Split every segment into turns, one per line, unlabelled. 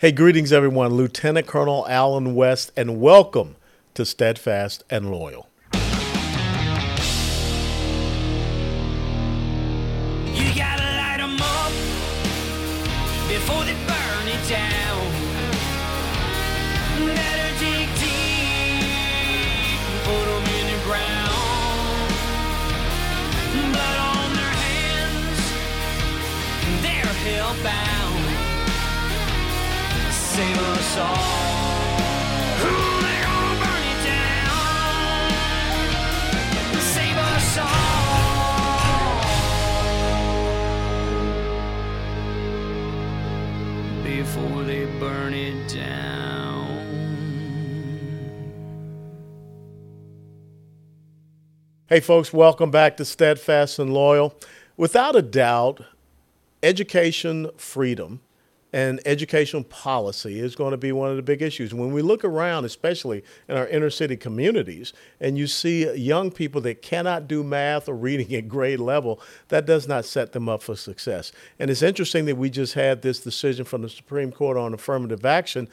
Hey, greetings, everyone. Lieutenant Colonel Allen West, and welcome to Steadfast and Loyal.
Before they burn it down.
Hey, folks, welcome back to Steadfast and Loyal. Without a doubt, education freedom and educational policy is going to be one of the big issues. When we look around, especially in our inner city communities, and you see young people that cannot do math or reading at grade level, that does not set them up for success. And it's interesting that we just had this decision from the Supreme Court on affirmative action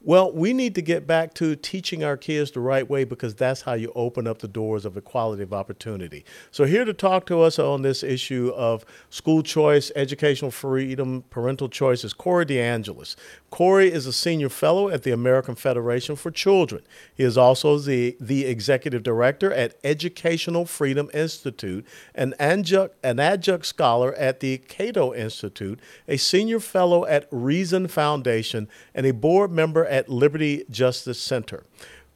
well, we need to get back to teaching our kids the right way because that's how you open up the doors of equality of opportunity. So, here to talk to us on this issue of school choice, educational freedom, parental choice is Corey DeAngelis. Corey is a senior fellow at the American Federation for Children. He is also the, the executive director at Educational Freedom Institute, an adjunct, an adjunct scholar at the Cato Institute, a senior fellow at Reason Foundation, and a board member at Liberty Justice Center.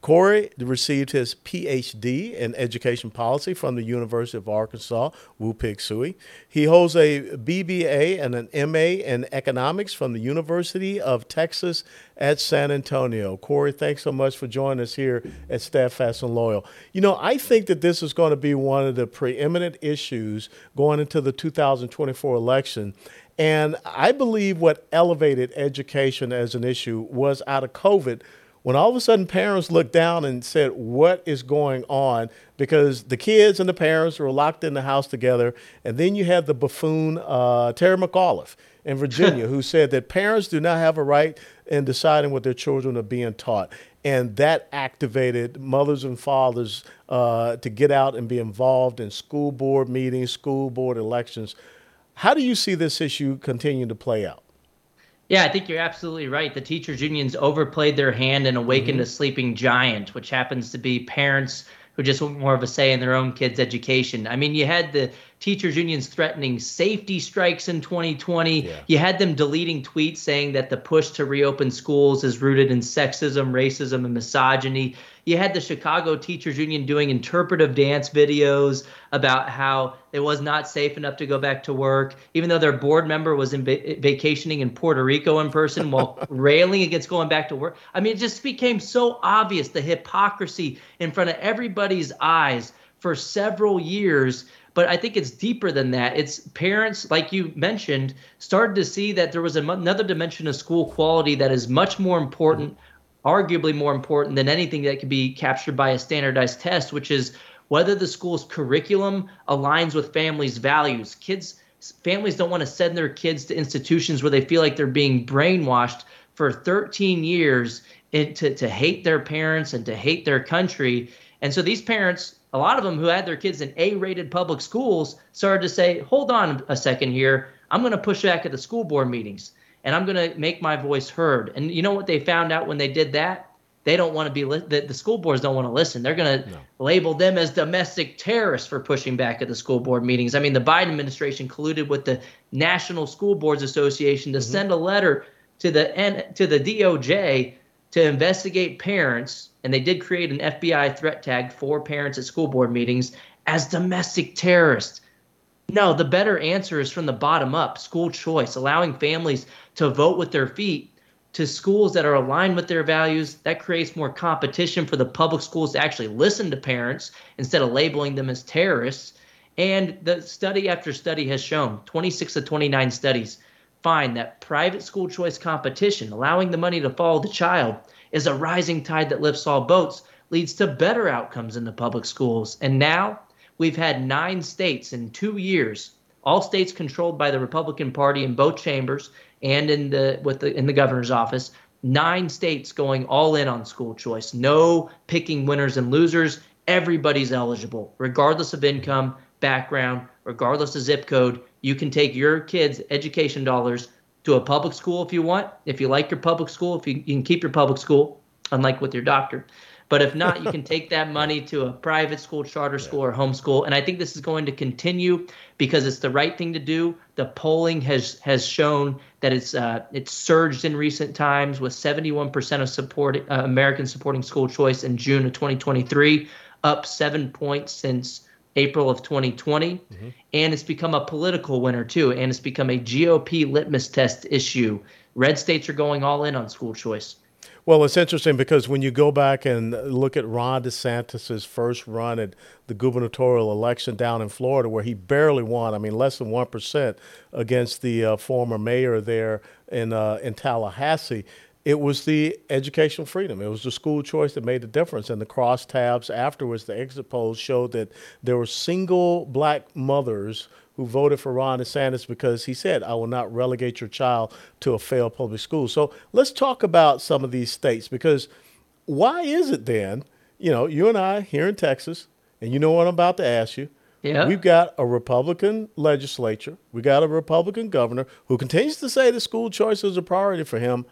Corey received his PhD in education policy from the University of Arkansas, Woo Pig Sooie. He holds a BBA and an MA in economics from the University of Texas at San Antonio. Corey, thanks so much for joining us here at Steadfast and Loyal. You know, I think that this is going to be one of the preeminent issues going into the 2024 election. And I believe what elevated education as an issue was out of COVID when all of a sudden parents looked down and said, What is going on? Because the kids and the parents were locked in the house together. And then you had the buffoon, uh, Terry McAuliffe in Virginia, who said that parents do not have a right in deciding what their children are being taught. And that activated mothers and fathers uh, to get out and be involved in school board meetings, school board elections. How do you see this issue continuing to play out?
Yeah, I think you're absolutely right. The teachers' unions overplayed their hand and awakened mm-hmm. a sleeping giant, which happens to be parents who just want more of a say in their own kids' education. I mean, you had the teachers' unions threatening safety strikes in 2020. Yeah. You had them deleting tweets saying that the push to reopen schools is rooted in sexism, racism, and misogyny. You had the Chicago Teachers Union doing interpretive dance videos about how it was not safe enough to go back to work, even though their board member was in va- vacationing in Puerto Rico in person while railing against going back to work. I mean, it just became so obvious the hypocrisy in front of everybody's eyes for several years but I think it's deeper than that. It's parents, like you mentioned, started to see that there was another dimension of school quality that is much more important, arguably more important than anything that could be captured by a standardized test, which is whether the school's curriculum aligns with families' values. Kids, families don't want to send their kids to institutions where they feel like they're being brainwashed for 13 years to, to hate their parents and to hate their country. And so these parents, a lot of them who had their kids in A rated public schools, started to say, hold on a second here. I'm going to push back at the school board meetings and I'm going to make my voice heard. And you know what they found out when they did that? They don't want to be li- the, the school boards don't want to listen. They're going to no. label them as domestic terrorists for pushing back at the school board meetings. I mean, the Biden administration colluded with the National School Boards Association to mm-hmm. send a letter to the N- to the DOJ to investigate parents, and they did create an FBI threat tag for parents at school board meetings as domestic terrorists. No, the better answer is from the bottom up school choice, allowing families to vote with their feet to schools that are aligned with their values. That creates more competition for the public schools to actually listen to parents instead of labeling them as terrorists. And the study after study has shown 26 to 29 studies find that private school choice competition, allowing the money to follow the child, is a rising tide that lifts all boats, leads to better outcomes in the public schools. And now We've had nine states in two years, all states controlled by the Republican Party in both chambers, and in the with the in the governor's office. Nine states going all in on school choice. No picking winners and losers. Everybody's eligible, regardless of income, background, regardless of zip code. You can take your kids' education dollars to a public school if you want. If you like your public school, if you, you can keep your public school, unlike with your doctor. But if not, you can take that money to a private school, charter school, or homeschool. And I think this is going to continue because it's the right thing to do. The polling has has shown that it's uh, it's surged in recent times with 71% of support uh, Americans supporting school choice in June of 2023, up seven points since April of 2020. And it's become a political winner too, and it's become a GOP litmus test issue. Red states are going all in on school choice.
Well, it's interesting because when you go back and look at Ron DeSantis's first run at the gubernatorial election down in Florida, where he barely won, I mean, less than 1% against the uh, former mayor there in, uh, in Tallahassee, it was the educational freedom. It was the school choice that made the difference. And the cross tabs afterwards, the exit polls showed that there were single black mothers who voted for Ron DeSantis because he said, I will not relegate your child to a failed public school. So let's talk about some of these states because why is it then, you know, you and I here in Texas, and you know what I'm about to ask you.
Yeah.
We've got a Republican legislature. We got a Republican governor who continues to say that school choice is a priority for him,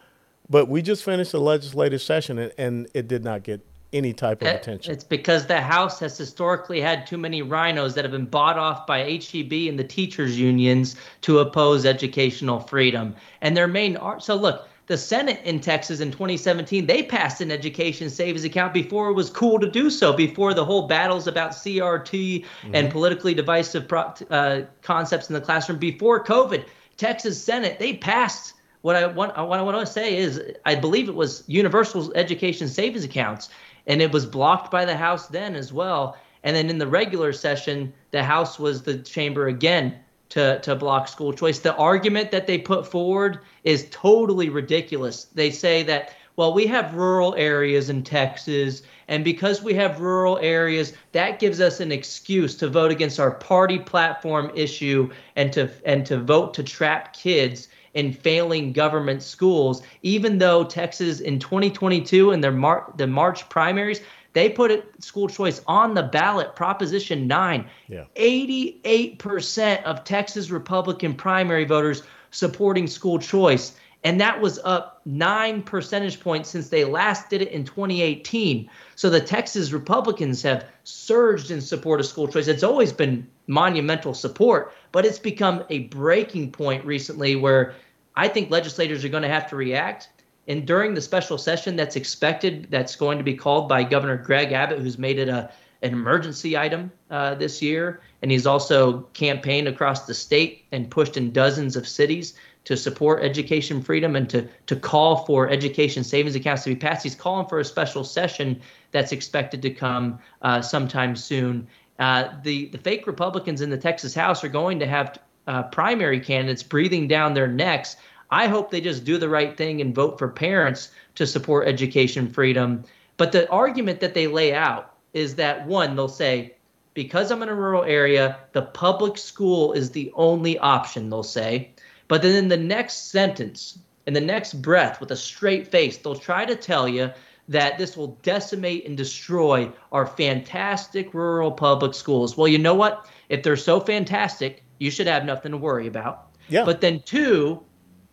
but we just finished a legislative session and, and it did not get any type of
Uh,
attention.
It's because the House has historically had too many RINOs that have been bought off by HEB and the teachers' unions to oppose educational freedom. And their main art. So look, the Senate in Texas in 2017 they passed an education savings account before it was cool to do so. Before the whole battles about CRT and politically divisive pro- uh, concepts in the classroom. Before COVID, Texas Senate they passed what I want what I want to say is I believe it was universal education savings accounts and it was blocked by the House then as well. And then in the regular session, the House was the chamber again to to block school choice. The argument that they put forward is totally ridiculous. They say that well, we have rural areas in Texas, and because we have rural areas, that gives us an excuse to vote against our party platform issue and to and to vote to trap kids in failing government schools, even though Texas in 2022 in their Mar- the March primaries, they put it, school choice on the ballot, Proposition 9.
Yeah.
88% of Texas Republican primary voters supporting school choice. And that was up nine percentage points since they last did it in 2018. So the Texas Republicans have surged in support of school choice. It's always been monumental support, but it's become a breaking point recently where I think legislators are going to have to react. And during the special session that's expected, that's going to be called by Governor Greg Abbott, who's made it a an emergency item uh, this year, and he's also campaigned across the state and pushed in dozens of cities to support education freedom and to to call for education savings accounts to be passed. He's calling for a special session that's expected to come uh, sometime soon. Uh, the the fake Republicans in the Texas House are going to have uh, primary candidates breathing down their necks. I hope they just do the right thing and vote for parents to support education freedom. But the argument that they lay out is that one, they'll say, because I'm in a rural area, the public school is the only option, they'll say. But then in the next sentence, in the next breath, with a straight face, they'll try to tell you that this will decimate and destroy our fantastic rural public schools. Well, you know what? If they're so fantastic, you should have nothing to worry about.
Yeah.
But then two,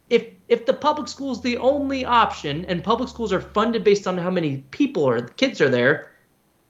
if if the public school is the only option and public schools are funded based on how many people or kids are there,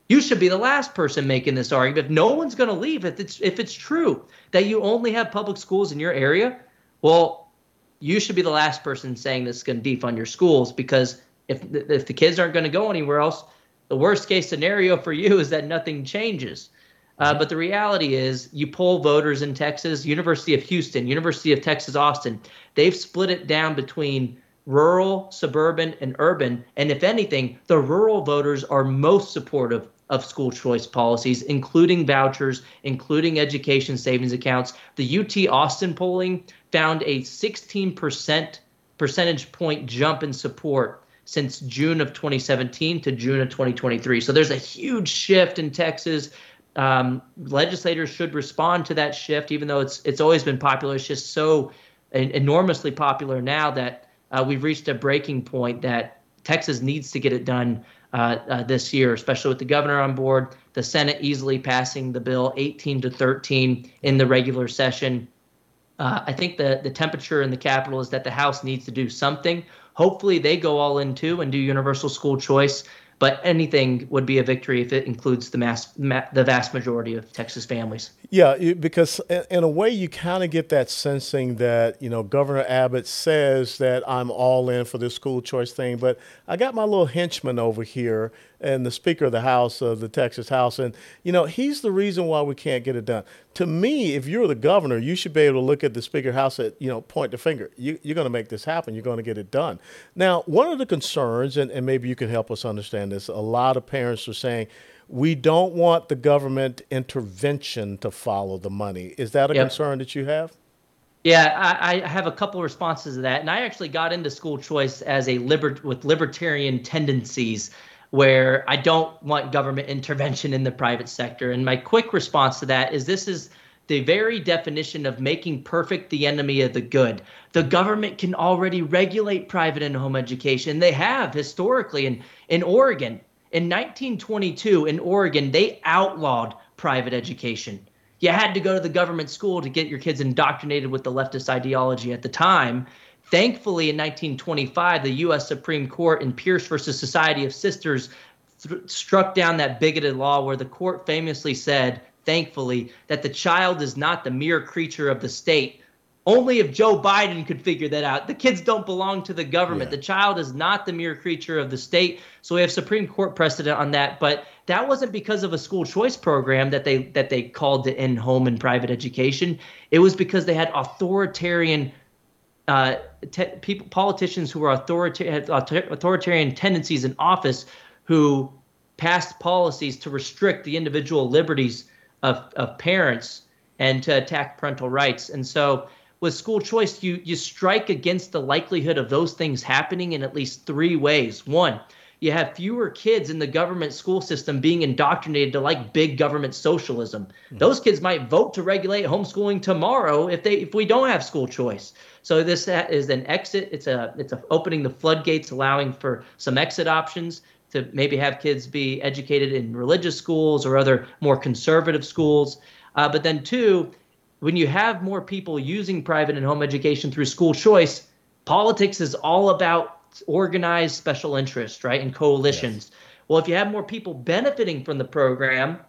you should be the last person making this argument. If no one's going to leave, if it's if it's true that you only have public schools in your area, well, you should be the last person saying this is going to defund your schools because if if the kids aren't going to go anywhere else, the worst case scenario for you is that nothing changes. Uh, but the reality is, you poll voters in Texas, University of Houston, University of Texas Austin, they've split it down between rural, suburban, and urban. And if anything, the rural voters are most supportive of school choice policies, including vouchers, including education savings accounts. The UT Austin polling found a 16% percentage point jump in support since June of 2017 to June of 2023. So there's a huge shift in Texas. Um, legislators should respond to that shift, even though it's it's always been popular. It's just so en- enormously popular now that uh, we've reached a breaking point that Texas needs to get it done uh, uh, this year, especially with the governor on board, the Senate easily passing the bill 18 to 13 in the regular session. Uh, I think the the temperature in the Capitol is that the House needs to do something. Hopefully, they go all in too and do universal school choice. But anything would be a victory if it includes the mass, ma- the vast majority of Texas families.
Yeah, because in, a way, you kind of get that sensing that you know Governor Abbott says that I'm all in for this school choice thing, but I got my little henchman over here and the Speaker of the House of the Texas House, and you know he's the reason why we can't get it done. To me, if you're the governor, you should be able to look at the Speaker of the House and you know point the finger. You, you're going to make this happen. You're going to get it done. Now, one of the concerns, and, and maybe you can help us understand this, a lot of parents are saying we don't want the government intervention to follow the money. Is that a
Yep.
concern that you have?
Yeah, I, I have a couple responses to that, and I actually got into school choice as a liber- with libertarian tendencies, where I don't want government intervention in the private sector. And my quick response to that is this is the very definition of making perfect the enemy of the good. The government can already regulate private and home education. They have historically in in Oregon. In 1922, in Oregon, they outlawed private education you had to go to the government school to get your kids indoctrinated with the leftist ideology at the time. Thankfully, in 1925, the U.S. Supreme Court in Pierce versus Society of Sisters th- struck down that bigoted law where the court famously said, thankfully, that the child is not the mere creature of the state. Only if Joe Biden could figure that out. The kids don't belong to the government.
Yeah.
The child is not the mere creature of the state. So we have Supreme Court precedent on that. But that wasn't because of a school choice program that they that they called to end home and private education. It was because they had authoritarian uh, te- people, politicians who are authoritarian, authoritarian tendencies in office, who passed policies to restrict the individual liberties of, of parents and to attack parental rights. And so, with school choice, you you strike against the likelihood of those things happening in at least three ways. One, you have fewer kids in the government school system being indoctrinated to like big government socialism. Those kids might vote to regulate homeschooling tomorrow if they if we don't have school choice. So this is an exit. It's a it's a opening the floodgates, allowing for some exit options to maybe have kids be educated in religious schools or other more conservative schools. Uh, but then two, when you have more people using private and home education through school choice, politics is all about organized special interests, right, and coalitions. Well, if you have more people benefiting from the program,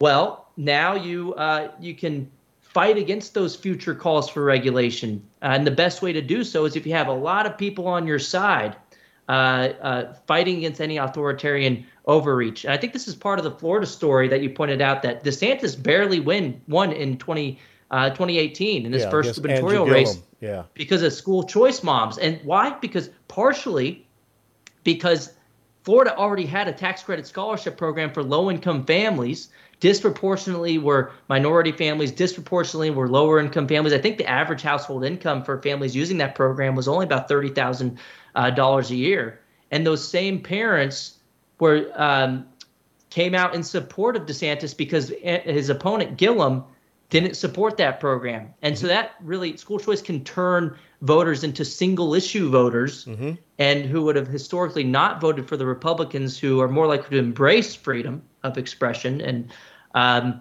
well, now you uh, you can fight against those future calls for regulation, uh, and the best way to do so is if you have a lot of people on your side. Uh, uh, fighting against any authoritarian overreach. And I think this is part of the Florida story that you pointed out that DeSantis barely win won in 20, uh, 2018 in his
Yeah,
first gubernatorial race.
Yeah.
because of school choice moms. And why? Because partially because Florida already had a tax credit scholarship program for low income families. Disproportionately were minority families, disproportionately were lower income families. I think the average household income for families using that program was only about 30,000 uh, dollars a year. And those same parents were um, came out in support of DeSantis because his opponent Gillum didn't support that program. And so that really school choice can turn voters into single issue voters and who would have historically not voted for the Republicans who are more likely to embrace freedom of expression. And um,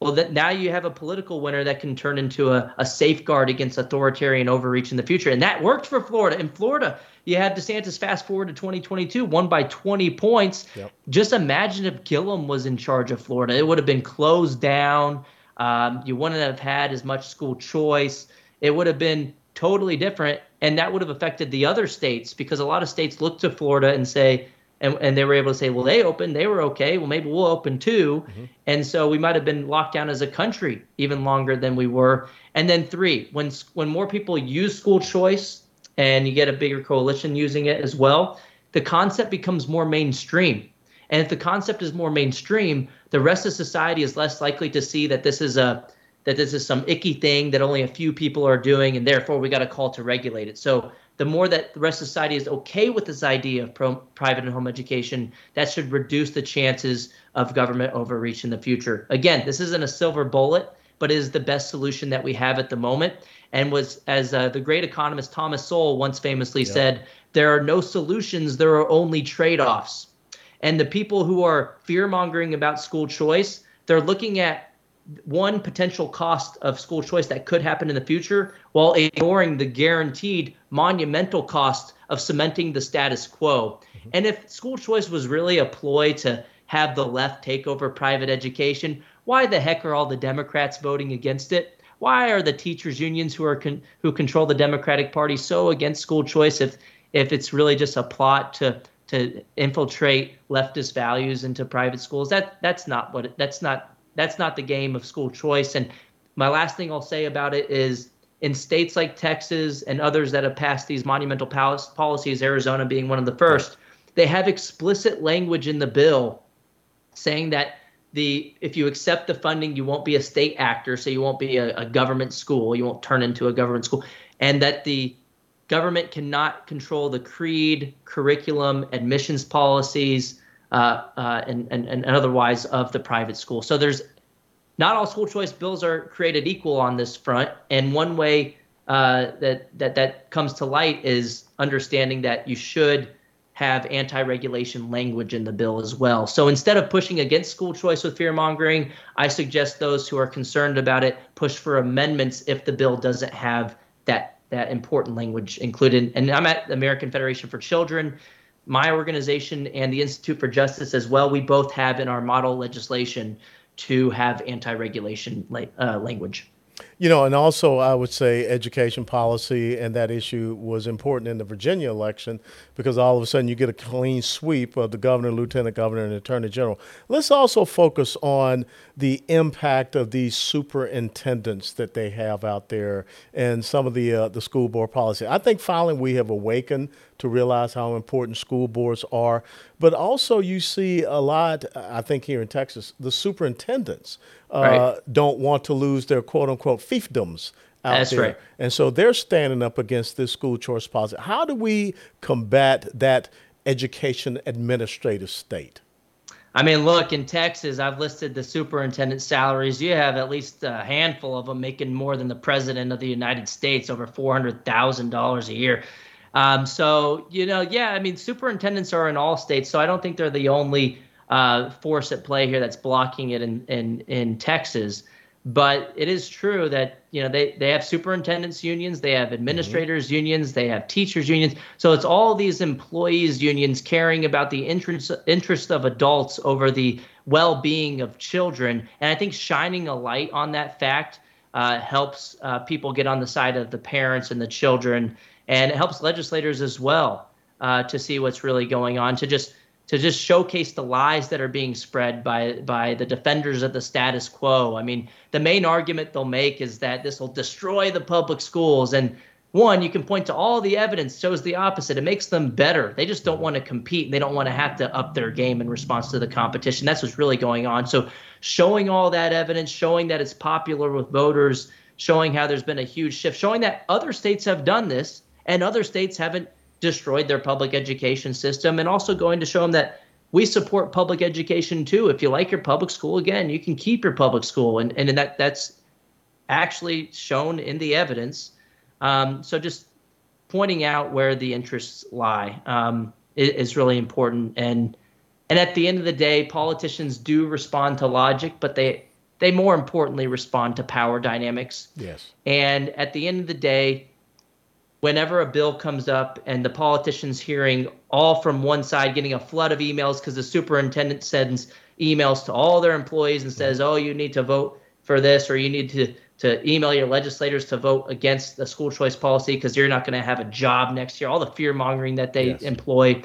well that now you have a political winner that can turn into a, a safeguard against authoritarian overreach in the future. And that worked for florida. In florida you had desantis fast forward to 2022 won by 20 points.
Yep.
just imagine if gillum was in charge of florida. It would have been closed down um, you wouldn't have had as much school choice it would have been totally different and that would have affected the other states because a lot of states look to florida and say and, and they were able to say, well, they opened, they were okay. Well, maybe we'll open too. And so we might have been locked down as a country even longer than we were. And then three, when when more people use school choice and you get a bigger coalition using it as well, the concept becomes more mainstream. And if the concept is more mainstream, the rest of society is less likely to see that this is a that this is some icky thing that only a few people are doing, and therefore we got a call to regulate it. So the more that the rest of society is okay with this idea of pro- private and home education, that should reduce the chances of government overreach in the future. Again, this isn't a silver bullet, but it is the best solution that we have at the moment. and was, as uh, the great economist Thomas Sowell once famously said, there are no solutions, there are only trade offs. And the people who are fear mongering about school choice, they're looking at one potential cost of school choice that could happen in the future while ignoring the guaranteed monumental cost of cementing the status quo. Mm-hmm. And if school choice was really a ploy to have the left take over private education, why the heck are all the Democrats voting against it? Why are the teachers unions who are con- who control the Democratic Party so against school choice if if it's really just a plot to to infiltrate leftist values into private schools? That that's not what it, that's not that's not the game of school choice. And my last thing I'll say about it is in states like Texas and others that have passed these monumental pal- policies, Arizona being one of the first, they have explicit language in the bill saying that the if you accept the funding, you won't be a state actor, so you won't be a, a government school, you won't turn into a government school, and that the government cannot control the creed, curriculum, admissions policies, uh, uh, and, and, and otherwise of the private school. So there's not all school choice bills are created equal on this front. And one way uh, that, that that comes to light is understanding that you should have anti-regulation language in the bill as well. So instead of pushing against school choice with fear mongering, I suggest those who are concerned about it push for amendments if the bill doesn't have that that important language included. And I'm at the American Federation for Children my organization and the Institute for Justice as well, we both have in our model legislation to have anti-regulation la- uh, language.
You know, and also I would say education policy and that issue was important in the Virginia election because all of a sudden you get a clean sweep of the governor, lieutenant governor, and attorney general. Let's also focus on the impact of these superintendents that they have out there and some of the uh, the school board policy. I think finally we have awakened to realize how important school boards are, but also you see a lot. I think here in Texas, the superintendents uh,
Right.
don't want to lose their quote unquote fiefdoms out
That's
there.
right.
And so they're standing up against this school choice policy. How do we combat that education administrative state?
I mean, look, in Texas, I've listed the superintendent salaries. You have at least a handful of them making more than the president of the United States, over $400,000 a year. Um, so, you know, yeah, I mean, superintendents are in all states, so I don't think they're the only uh, force at play here that's blocking it in, in, in Texas. But it is true that you know they, they have superintendents unions, they have administrators unions, they have teachers unions. So it's all these employees unions caring about the interest interest of adults over the well-being of children. And I think shining a light on that fact uh, helps uh, people get on the side of the parents and the children, and it helps legislators as well uh, to see what's really going on. To just to just showcase the lies that are being spread by by the defenders of the status quo. I mean, the main argument they'll make is that this will destroy the public schools and one, you can point to all the evidence shows the opposite. It makes them better. They just don't want to compete. They don't want to have to up their game in response to the competition. That's what's really going on. So, showing all that evidence, showing that it's popular with voters, showing how there's been a huge shift, showing that other states have done this and other states haven't destroyed their public education system, and also going to show them that we support public education too. If you like your public school, again, you can keep your public school, and and that that's actually shown in the evidence. Um, so just pointing out where the interests lie um, is, is really important, and and at the end of the day, politicians do respond to logic, but they they more importantly respond to power dynamics.
Yes.
And at the end of the day, whenever a bill comes up and the politicians hearing all from one side getting a flood of emails because the superintendent sends emails to all their employees and says, mm-hmm. "Oh, you need to vote for this or you need to to email your legislators to vote against the school choice policy because you're not going to have a job next year." All the fear mongering that they
Yes.
employ.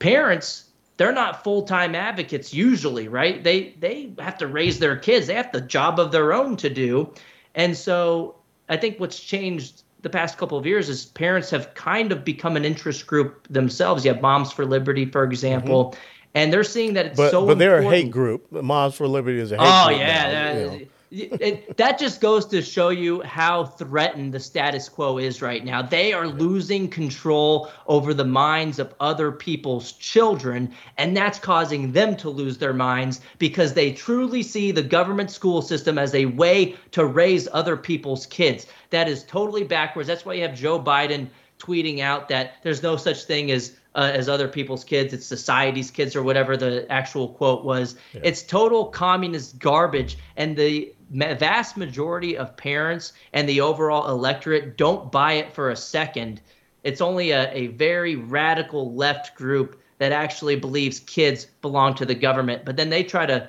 Parents they're not full-time advocates usually, right? They they have to raise their kids. They have the job of their own to do. And so I think what's changed the past couple of years is parents have kind of become an interest group themselves. You have Moms for Liberty, for example, mm-hmm. and they're seeing that it's
But
so
but they're a hate group. Moms for Liberty is a hate
Oh
group.
yeah,
now,
that-
you know.
It, that just goes to show you how threatened the status quo is right now. They are losing control over the minds of other people's children, and that's causing them to lose their minds because they truly see the government school system as a way to raise other people's kids. That is totally backwards. That's why you have Joe Biden tweeting out that there's no such thing as uh, as other people's kids. It's society's kids or whatever the actual quote was. Yeah. It's total communist garbage, and the vast majority of parents and the overall electorate don't buy it for a second. It's only a, a very radical left group that actually believes kids belong to the government. But then they try to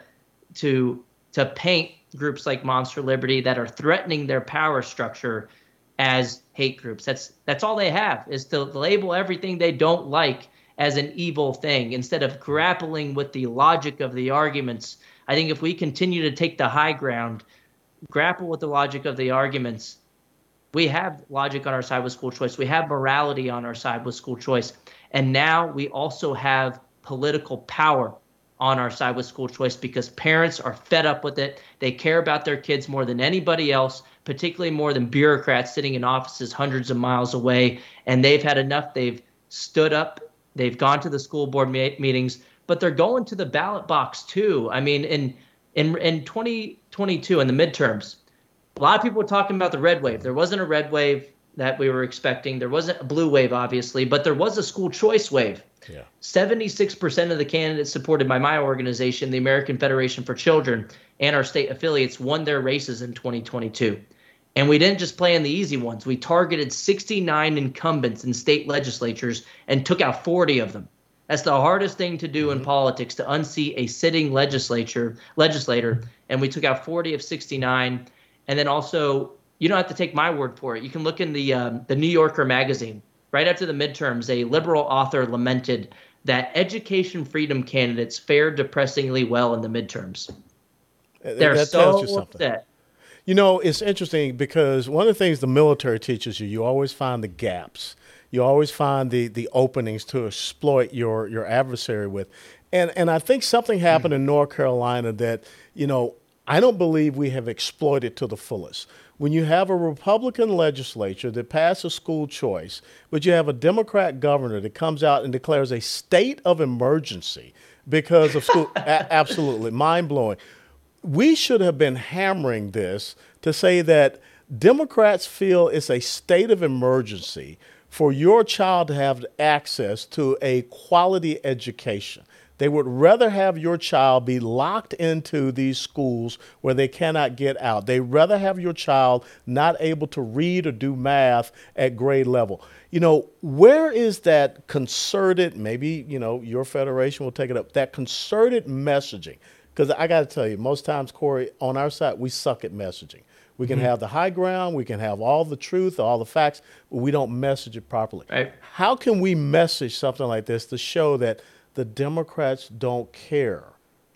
to to paint groups like Moms for Liberty that are threatening their power structure as hate groups. That's that's all they have is to label everything they don't like as an evil thing instead of grappling with the logic of the arguments. I think if we continue to take the high ground, grapple with the logic of the arguments, we have logic on our side with school choice. We have morality on our side with school choice. And now we also have political power on our side with school choice because parents are fed up with it. They care about their kids more than anybody else, particularly more than bureaucrats sitting in offices hundreds of miles away. And they've had enough. They've stood up, they've gone to the school board ma- meetings, but they're going to the ballot box too. I mean, in in in 2022 in the midterms, a lot of people were talking about the red wave. There wasn't a red wave that we were expecting. There wasn't a blue wave, obviously, but there was a school choice wave.
Yeah.
76% of the candidates supported by my organization, the American Federation for Children, and our state affiliates won their races in 2022. And we didn't just play in the easy ones. We targeted 69 incumbents in state legislatures and took out 40 of them. That's the hardest thing to do mm-hmm. in politics to unseat a sitting legislature legislator. And we took out 40 of 69. And then also, you don't have to take my word for it. You can look in the um, the New Yorker magazine right after the midterms, a liberal author lamented that education freedom candidates fared depressingly well in the midterms. They're that so you upset.
You know, it's interesting because one of the things the military teaches you, you always find the gaps. You always find the the openings to exploit your your adversary with. And and I think something happened mm. in North Carolina that, you know, I don't believe we have exploited to the fullest when you have a Republican legislature that passes school choice, but you have a Democrat governor that comes out and declares a state of emergency because of school, a- absolutely mind blowing. We should have been hammering this to say that Democrats feel it's a state of emergency for your child to have access to a quality education. They would rather have your child be locked into these schools where they cannot get out. They rather have your child not able to read or do math at grade level. You know, where is that concerted, maybe, you know, your federation will take it up, that concerted messaging? Because I got to tell you, most times, Corey, on our side, we suck at messaging. We can mm-hmm. have the high ground, we can have all the truth, all the facts, but we don't message it properly.
Right.
How can we message something like this to show that the Democrats don't care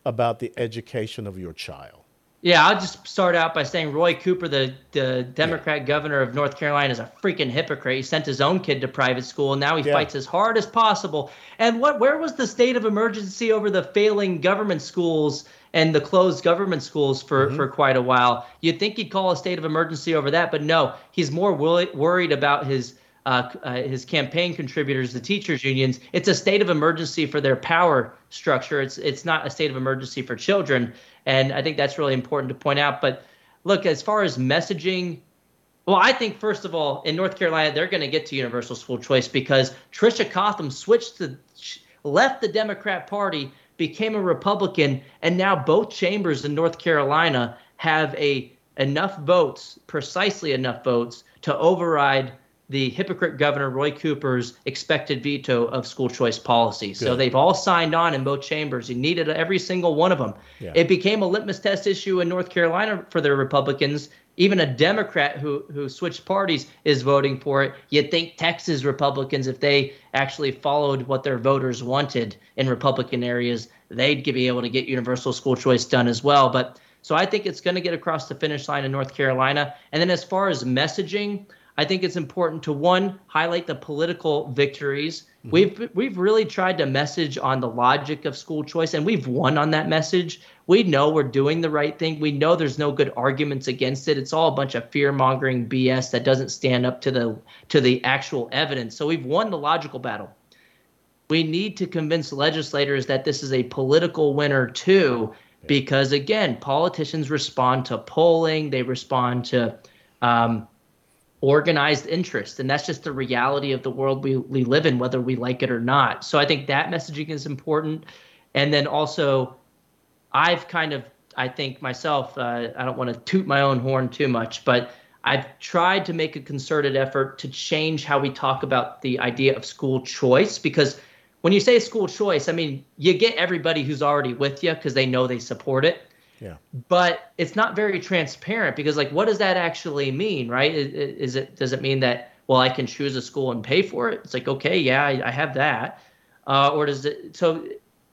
about the education of your child.
Yeah, I'll just start out by saying Roy Cooper, the, the Democrat yeah. governor of North Carolina, is a freaking hypocrite. He sent his own kid to private school, and now he yeah. fights as hard as possible. And what? Where was the state of emergency over the failing government schools and the closed government schools for, mm-hmm. for quite a while? You'd think he'd call a state of emergency over that, but no, he's more worried about his uh, uh, his campaign contributors, the teachers unions, it's a state of emergency for their power structure. It's it's not a state of emergency for children, and I think that's really important to point out. But look, as far as messaging, well, I think first of all, in North Carolina, they're going to get to universal school choice because Tricia Cotham switched to left the Democrat Party, became a Republican, and now both chambers in North Carolina have a enough votes, precisely enough votes, to override the hypocrite governor Roy Cooper's expected veto of school choice policy. Good. So they've all signed on in both chambers. He needed every single one of them. Yeah. It became a litmus test issue in North Carolina for the Republicans. Even a Democrat who who switched parties is voting for it. You'd think Texas Republicans, if they actually followed what their voters wanted in Republican areas, they'd be able to get universal school choice done as well. But so I think it's going to get across the finish line in North Carolina. And then as far as messaging, I think it's important to one highlight the political victories. We've we've really tried to message on the logic of school choice, and we've won on that message. We know we're doing the right thing. We know there's no good arguments against it. It's all a bunch of fear mongering BS that doesn't stand up to the to the actual evidence. So we've won the logical battle. We need to convince legislators that this is a political winner too, because again, politicians respond to polling. They respond to um, organized interest. And that's just the reality of the world we, we live in whether we like it or not. So i think that messaging is important. And then also i've kind of i think myself uh, i don't want to toot my own horn too much but i've tried to make a concerted effort to change how we talk about the idea of school choice. Because when you say school choice i mean you get everybody who's already with you because they know they support it
Yeah.
but it's not very transparent because like what does that actually mean right? Is, it does it mean that well i can choose a school and pay for it? It's like okay yeah i, I have that. Uh, or does it so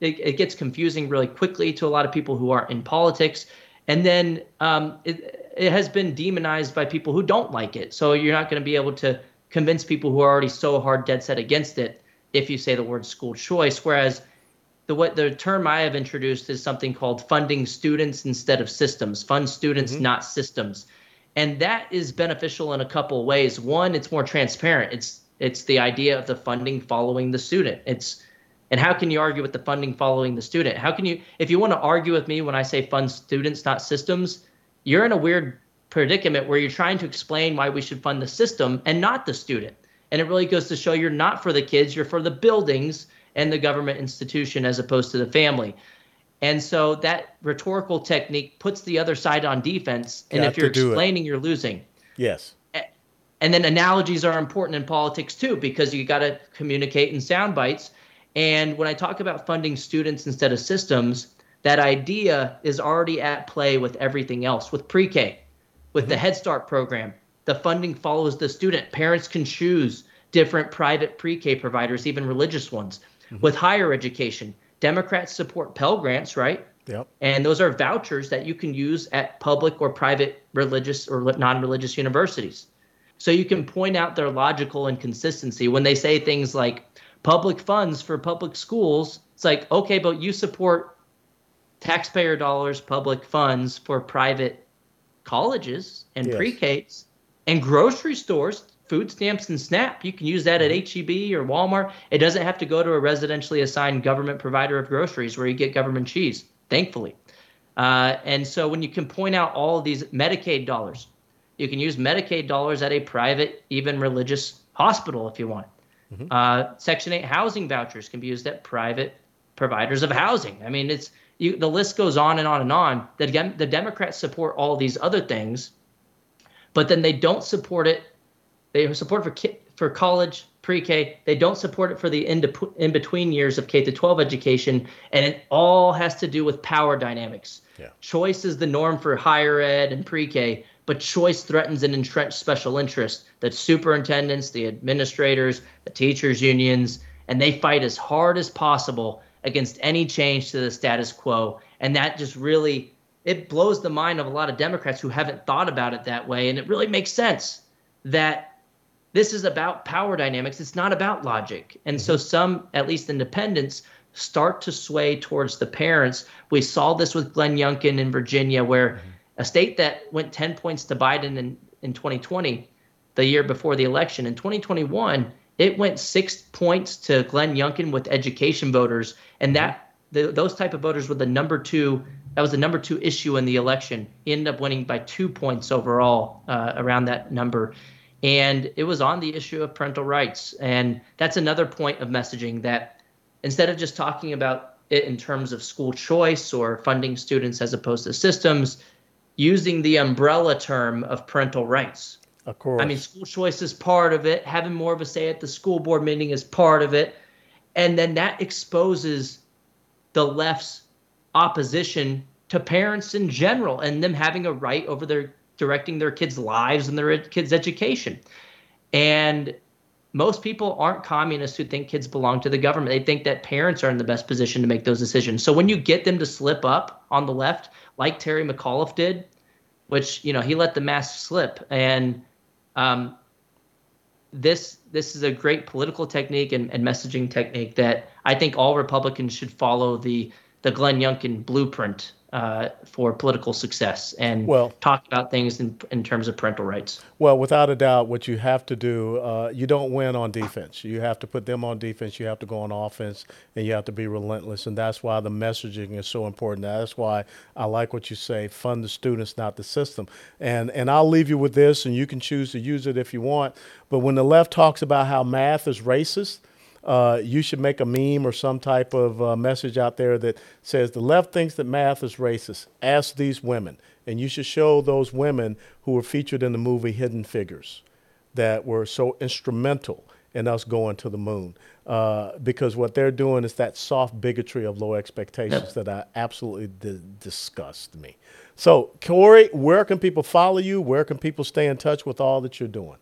it, it gets confusing really quickly to a lot of people who aren't in politics. And then um, it, it has been demonized by people who don't like it. So you're not going to be able to convince people who are already so hard dead set against it if you say the word school choice. Whereas the what the term I have introduced is something called funding students instead of systems. Fund students, mm-hmm. not systems. And that is beneficial in a couple of ways. One, it's more transparent. It's it's the idea of the funding following the student. It's and how can you argue with the funding following the student? How can you if you want to argue with me when I say fund students, not systems, you're in a weird predicament where you're trying to explain why we should fund the system and not the student. And it really goes to show you're not for the kids, you're for the buildings and the government institution as opposed to the family. And so that rhetorical technique puts the other side on defense. And
Got
if you're
do it.
explaining, you're losing.
Yes.
And then analogies are important in politics too, because you got to communicate in sound bites. And when I talk about funding students instead of systems, that idea is already at play with everything else, with pre K, with the mm-hmm. Head Start program. The funding follows the student. Parents can choose different private pre K providers, even religious ones. Mm-hmm. With higher education, Democrats support Pell Grants, right?
Yep.
And those are vouchers that you can use at public or private religious or non religious universities. So you can point out their logical inconsistency when they say things like public funds for public schools. It's like, okay, but you support taxpayer dollars, public funds for private colleges and
Yes.
pre-Ks and grocery stores, food stamps and SNAP. You can use that at HEB or Walmart. It doesn't have to go to a residentially assigned government provider of groceries where you get government cheese, thankfully. Uh, and so when you can point out all of these Medicaid dollars, you can use Medicaid dollars at a private, even religious hospital if you want. Uh, Section 8 housing vouchers can be used at private providers of housing. I mean, it's you, the list goes on and on and on. The, the Democrats support all these other things, but then they don't support it. They support for ki- for college, pre-K. They don't support it for the in, in between years of K to 12 education, and it all has to do with power dynamics.
Yeah.
Choice is the norm for higher ed and pre-K, but choice threatens an entrenched special interest. that superintendents, the administrators, the teachers unions, and they fight as hard as possible against any change to the status quo. And that just really it blows the mind of a lot of Democrats who haven't thought about it that way. And it really makes sense that this is about power dynamics. It's not about logic. And so mm-hmm. some, at least independents, start to sway towards the parents. We saw this with Glenn Youngkin in Virginia, where mm-hmm. a state that went 10 points to Biden in, in 2020, the year before the election, in 2021, it went six points to Glenn Youngkin with education voters. And that mm-hmm. the, those type of voters were the number two. That was the number two issue in the election. He ended up winning by two points overall uh, around that number and it was on the issue of parental rights and that's another point of messaging that instead of just talking about it in terms of school choice or funding students as opposed to systems using the umbrella term of parental rights
Of course.
I mean, school choice is part of it. Having more of a say at the school board meeting is part of it. And then that exposes the left's opposition to parents in general and them having a right over their directing their kids' lives and their kids' education. And most people aren't communists who think kids belong to the government. They think that parents are in the best position to make those decisions. So when you get them to slip up on the left, like Terry McAuliffe did, which you know he let the mask slip, and um, this this is a great political technique and, and messaging technique that I think all Republicans should follow the the Glenn Youngkin blueprint uh, for political success and
Well-
talk about things in, in terms of parental rights.
Well, without a doubt, what you have to do, uh, you don't win on defense. You have to put them on defense. You have to go on offense, and you have to be relentless. And that's why the messaging is so important. That's why I like what you say: fund the students, not the system. And and I'll leave you with this, and you can choose to use it if you want. But when the left talks about how math is racist, uh, you should make a meme or some type of uh, message out there that says the left thinks that math is racist. Ask these women. And you should show those women who were featured in the movie Hidden Figures that were so instrumental in us going to the moon. Uh, because what they're doing is that soft bigotry of low expectations that I absolutely di- disgust me. So, Corey, where can people follow you? Where can people stay in touch with all that you're doing?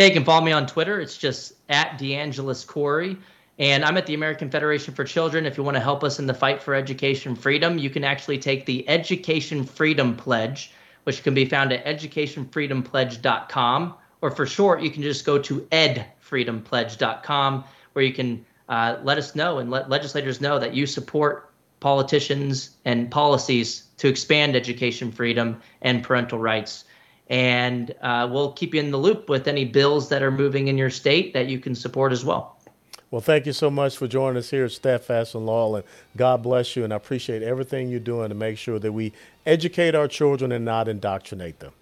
Yeah, you can follow me on Twitter. It's just at DeAngelis Corey. And I'm at the American Federation for Children. If you want to help us in the fight for education freedom, you can actually take the Education Freedom Pledge, which can be found at educationfreedompledge.com. Or for short, you can just go to edfreedompledge.com, where you can uh, let us know and let legislators know that you support politicians and policies to expand education freedom and parental rights and uh, we'll keep you in the loop with any bills that are moving in your state that you can support as well.
Well, thank you so much for joining us here at Steadfast and Loyal, and God bless you. And I appreciate everything you're doing to make sure that we educate our children and not indoctrinate them.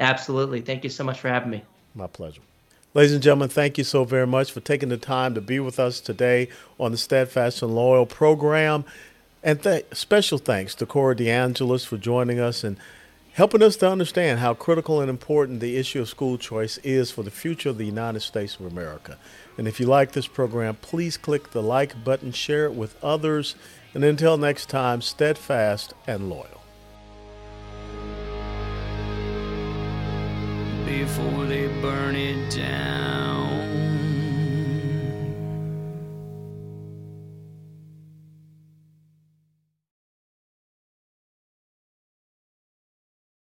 Absolutely. Thank you so much for having me.
My pleasure. Ladies and gentlemen, thank you so very much for taking the time to be with us today on the Steadfast and Loyal program. And th- special thanks to Corey DeAngelis for joining us and helping us to understand how critical and important the issue of school choice is for the future of the United States of America. And if you like this program, please click the like button, share it with others, and until next time, steadfast and loyal.
before they burn it down.